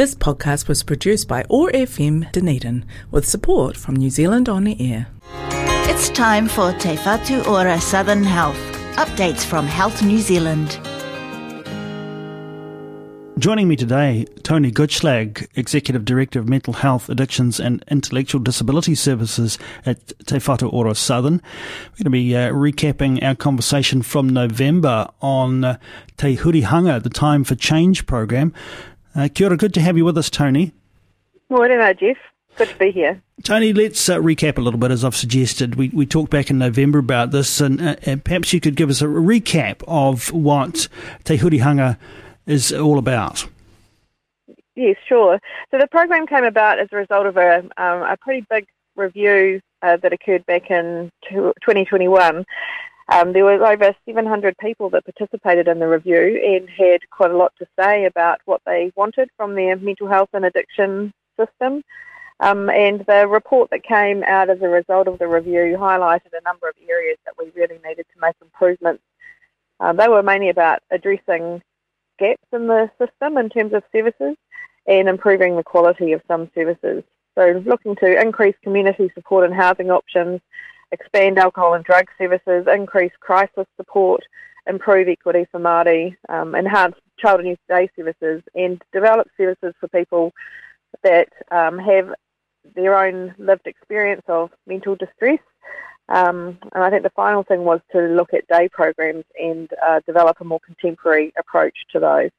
This podcast was produced by OAR FM Dunedin with support from New Zealand On Air. It's time for Te Whatu Ora Southern Health. Updates from Health New Zealand. Joining me today, Toni Gutschlag, Executive Director of Mental Health, Addictions and Intellectual Disability Services at Te Whatu Ora Southern. We're going to be uh, recapping our conversation from November on uh, Te Hurihanga, the Time for Change program. Uh, kia ora, good to have you with us, Toni. Morning, Jeff. Good to be here. Toni, let's uh, recap a little bit, as I've suggested. We, we talked back in November about this, and, uh, and perhaps you could give us a recap of what Te Hurihanga is all about. Yes, sure. So the program came about as a result of a, um, a pretty big review uh, that occurred back in 2021. Um, there were over 700 people that participated in the review and had quite a lot to say about what they wanted from their mental health and addiction system. Um, and the report that came out as a result of the review highlighted a number of areas that we really needed to make improvements. Um, they were mainly about addressing gaps in the system in terms of services and improving the quality of some services. So looking to increase community support and housing options, expand alcohol and drug services, increase crisis support, improve equity for Māori, um, enhance child and youth day services, and develop services for people that um, have their own lived experience of mental distress um, and I think the final thing was to look at day programs and uh, develop a more contemporary approach to those.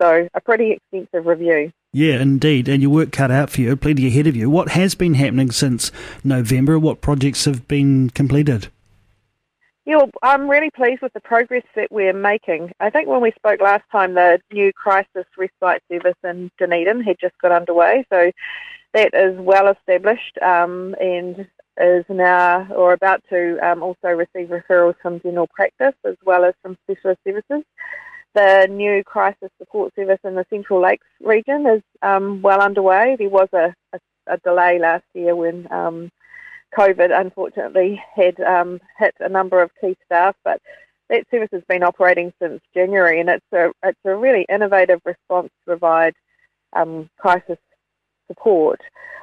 So a pretty extensive review. Yeah, indeed. And your work cut out for you, plenty ahead of you. What has been happening since November? What projects have been completed? Yeah, well, I'm really pleased with the progress that we're making. I think when we spoke last time, the new crisis respite service in Dunedin had just got underway, so that is well established um, and is now or about to um, also receive referrals from general practice as well as from specialist services. The new crisis support service in the Central Lakes region is um, well underway. There was a, a, a, delay last year when um, COVID unfortunately had um, hit a number of key staff, but that service has been operating since January, and it's a it's a really innovative response to provide um, crisis support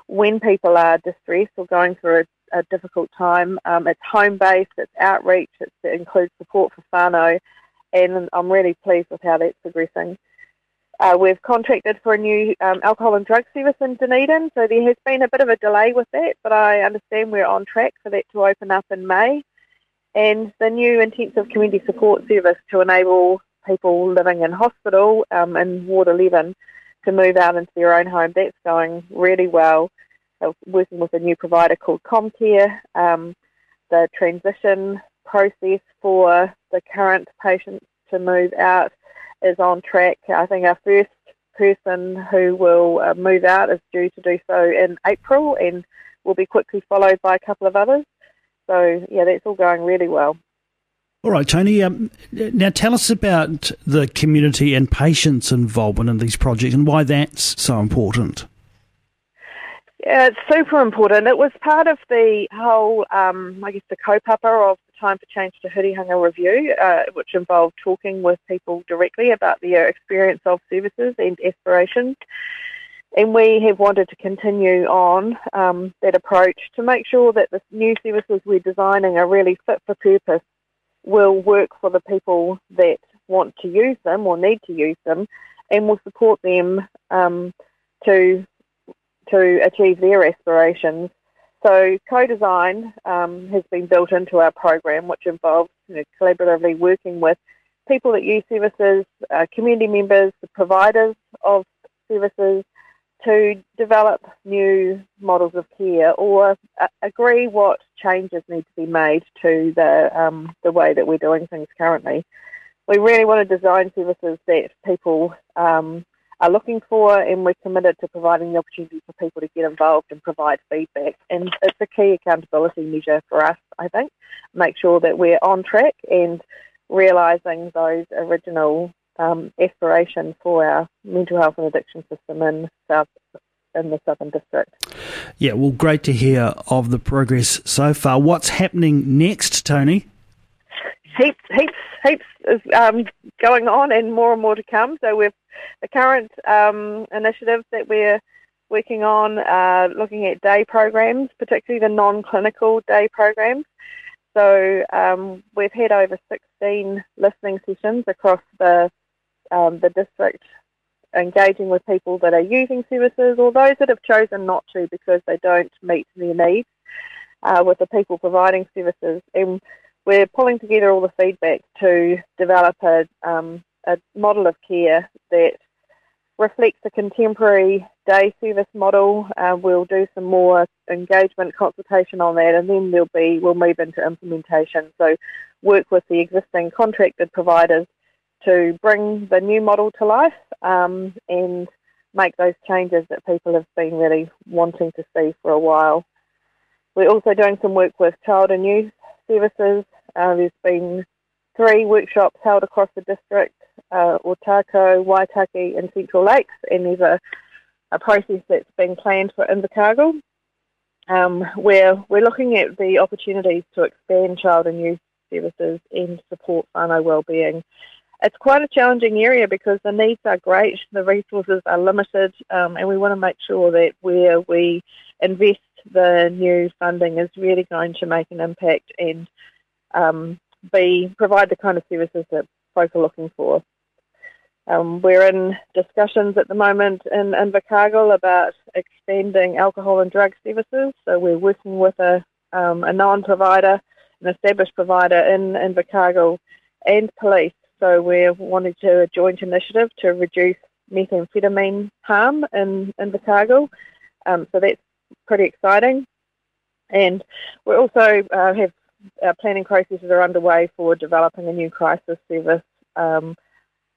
when people are distressed or going through a, a difficult time. Um, it's home based, it's outreach, it includes support for whānau, and I'm really pleased with how that's progressing. Uh, we've contracted for a new um, alcohol and drug service in Dunedin, so there has been a bit of a delay with that, but I understand we're on track for that to open up in May. And the new intensive community support service to enable people living in hospital um, in Ward 11 to move out into their own home. That's going really well. Uh, working with a new provider called Comcare. Um, the transition process for the current patients to move out is on track. I think our first person who will uh, move out is due to do so in April and will be quickly followed by a couple of others. So, yeah, that's all going really well. All right, Toni. Um, now, tell us about the community and patients' involvement in these projects and why that's so important. Yeah, it's super important. It was part of the whole, um, I guess, the kaupapa of the Time for Change Te Hurihanga review, uh, which involved talking with people directly about their experience of services and aspirations. And we have wanted to continue on um, that approach to make sure that the new services we're designing are really fit for purpose will work for the people that want to use them or need to use them, and will support them um, to to achieve their aspirations. So co-design um, has been built into our program, which involves you know, collaboratively working with people that use services, uh, community members, the providers of services, to develop new models of care or uh, agree what changes need to be made to the um, the way that we're doing things currently. We really want to design services that people um, are looking for, and we're committed to providing the opportunity for people to get involved and provide feedback. And it's a key accountability measure for us, I think. Make sure that we're on track and realising those original um, aspiration for our mental health and addiction system in South in the Southern District. Yeah, well, great to hear of the progress so far. What's happening next, Toni? Heaps, heaps, heaps is um, going on, and more and more to come. So we've the current um, initiatives that we're working on, uh, looking at day programs, particularly the non-clinical day programs. So um, we've had over 16 listening sessions across the um, the district, engaging with people that are using services or those that have chosen not to because they don't meet their needs uh, with the people providing services. And we're pulling together all the feedback to develop a, um, a model of care that reflects a contemporary day service model. Uh, we'll do some more engagement consultation on that, and then there'll be we'll move into implementation. So, work with the existing contracted providers to bring the new model to life um, and make those changes that people have been really wanting to see for a while. We're also doing some work with child and youth services. Uh, there's been three workshops held across the district uh, Otago, Waitaki, and Central Lakes, and there's a, a process that's been planned for Invercargill, um, where we're looking at the opportunities to expand child and youth services and support whānau wellbeing. It's quite a challenging area because the needs are great, the resources are limited, um, and we want to make sure that where we invest the new funding is really going to make an impact and um, be provide the kind of services that folk are looking for. Um, we're in discussions at the moment in Invercargill about expanding alcohol and drug services. So we're working with a, um, a non-provider, an established provider in Invercargill and police. So we're wanting to a joint initiative to reduce methamphetamine harm in Invercargill. Um, so that's pretty exciting. And we also uh, have our planning processes are underway for developing a new crisis service um,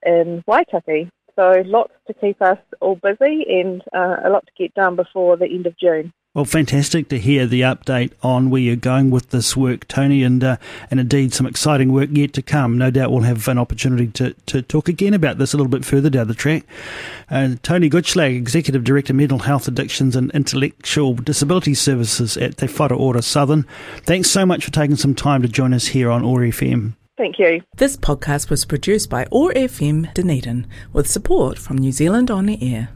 in Waitaki. So lots to keep us all busy and uh, a lot to get done before the end of June. Well, fantastic to hear the update on where you're going with this work, Toni, and uh, and indeed some exciting work yet to come. No doubt we'll have an opportunity to, to talk again about this a little bit further down the track. Uh, Toni Gutschlag, Executive Director, Mental Health Addictions and Intellectual Disability Services at Te Whatu Ora Southern. Thanks so much for taking some time to join us here on OAR FM. Thank you. This podcast was produced by OAR FM Dunedin with support from New Zealand On the Air.